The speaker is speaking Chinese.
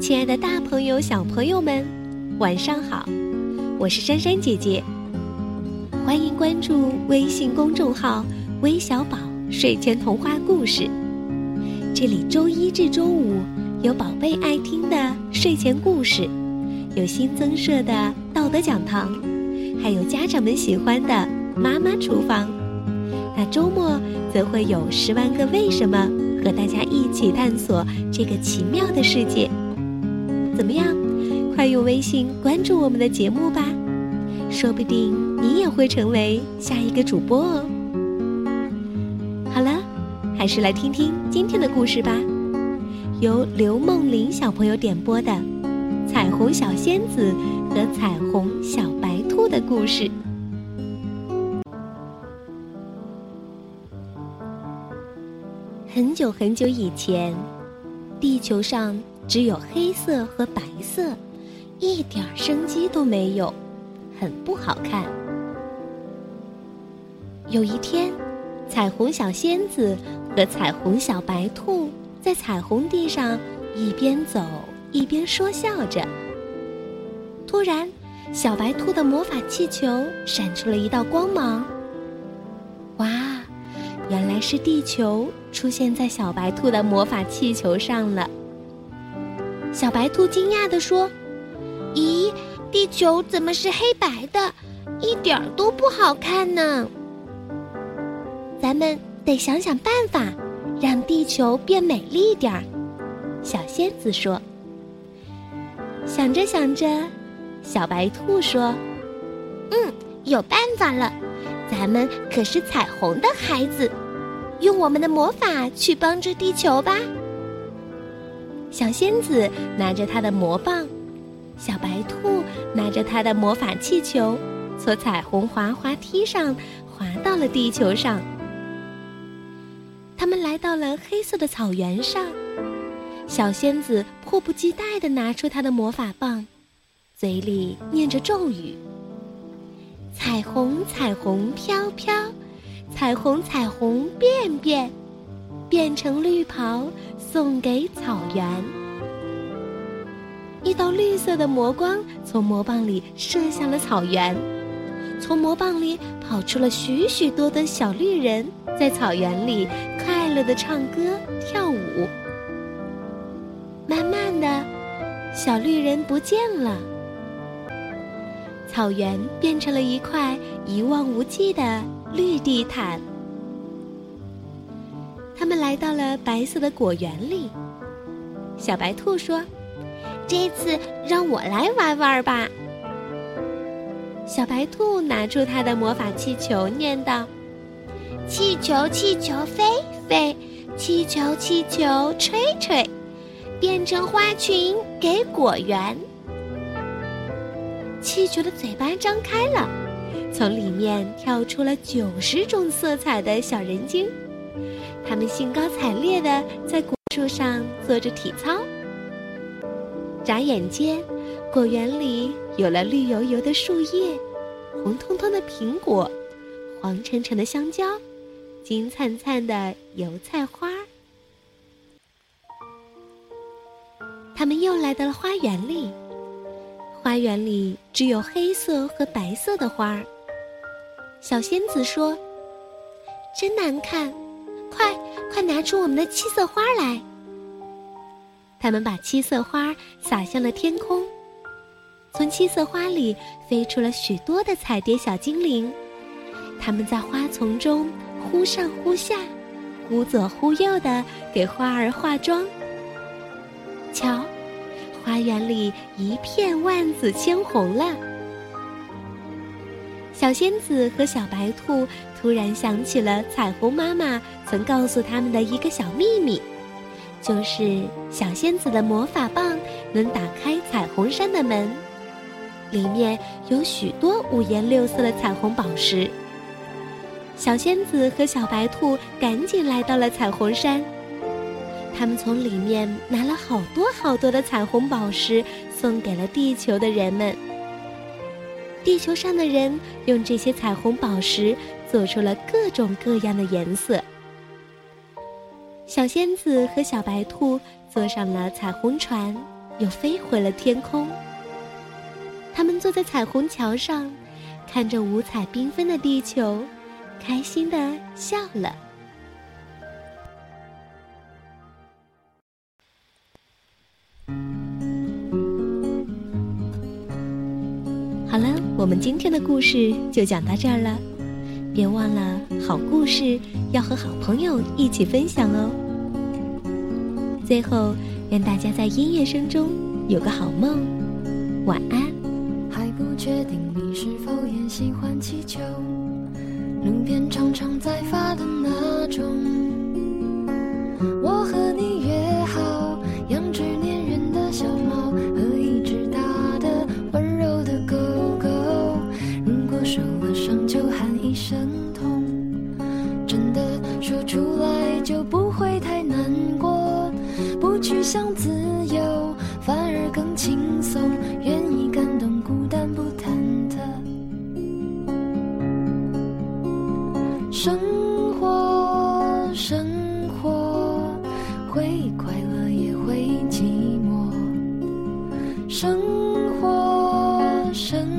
亲爱的，大朋友、小朋友们，晚上好！我是珊珊姐姐，欢迎关注微信公众号“微小宝睡前童话故事”。这里周一至周五有宝贝爱听的睡前故事，有新增设的道德讲堂，还有家长们喜欢的妈妈厨房。那周末则会有《十万个为什么》和大家一起探索这个奇妙的世界。怎么样？快用微信关注我们的节目吧，说不定你也会成为下一个主播哦。好了，还是来听听今天的故事吧，由刘梦玲小朋友点播的《彩虹小仙子和彩虹小白兔的故事》。很久很久以前，地球上。只有黑色和白色，一点生机都没有，很不好看。有一天，彩虹小仙子和彩虹小白兔在彩虹地上一边走一边说笑着。突然，小白兔的魔法气球闪出了一道光芒。哇，原来是地球出现在小白兔的魔法气球上了。小白兔惊讶地说：“咦，地球怎么是黑白的，一点儿都不好看呢？咱们得想想办法，让地球变美丽点儿。”小仙子说。想着想着，小白兔说：“嗯，有办法了，咱们可是彩虹的孩子，用我们的魔法去帮助地球吧。”小仙子拿着她的魔棒，小白兔拿着它的魔法气球，从彩虹滑滑梯上滑到了地球上。他们来到了黑色的草原上，小仙子迫不及待地拿出她的魔法棒，嘴里念着咒语：“彩虹，彩虹飘飘，彩虹，彩虹变变。”变成绿袍送给草原。一道绿色的魔光从魔棒里射向了草原，从魔棒里跑出了许许多多小绿人，在草原里快乐的唱歌跳舞。慢慢的，小绿人不见了，草原变成了一块一望无际的绿地毯。他们来到了白色的果园里。小白兔说：“这次让我来玩玩吧。”小白兔拿出它的魔法气球，念道：“气球，气球飞飞，气球，气球吹吹，变成花裙给果园。”气球的嘴巴张开了，从里面跳出了九十种色彩的小人精。他们兴高采烈地在果树上做着体操。眨眼间，果园里有了绿油油的树叶，红彤彤的苹果，黄澄澄的香蕉，金灿灿的油菜花。他们又来到了花园里，花园里只有黑色和白色的花儿。小仙子说：“真难看。”快快拿出我们的七色花来！他们把七色花撒向了天空，从七色花里飞出了许多的彩蝶小精灵，他们在花丛中忽上忽下，忽左忽右的给花儿化妆。瞧，花园里一片万紫千红了。小仙子和小白兔突然想起了彩虹妈妈曾告诉他们的一个小秘密，就是小仙子的魔法棒能打开彩虹山的门，里面有许多五颜六色的彩虹宝石。小仙子和小白兔赶紧来到了彩虹山，他们从里面拿了好多好多的彩虹宝石，送给了地球的人们。地球上的人用这些彩虹宝石做出了各种各样的颜色。小仙子和小白兔坐上了彩虹船，又飞回了天空。他们坐在彩虹桥上，看着五彩缤纷的地球，开心的笑了。好了，我们今天的故事就讲到这儿了。别忘了，好故事要和好朋友一起分享哦。最后，愿大家在音乐声中有个好梦，晚安。还不确定你是否也喜欢气球，路边常常在发的那种。说出来就不会太难过。不去想自由，反而更轻松，愿意感动孤单不忐忑。生活，生活，会快乐也会寂寞。生活，生。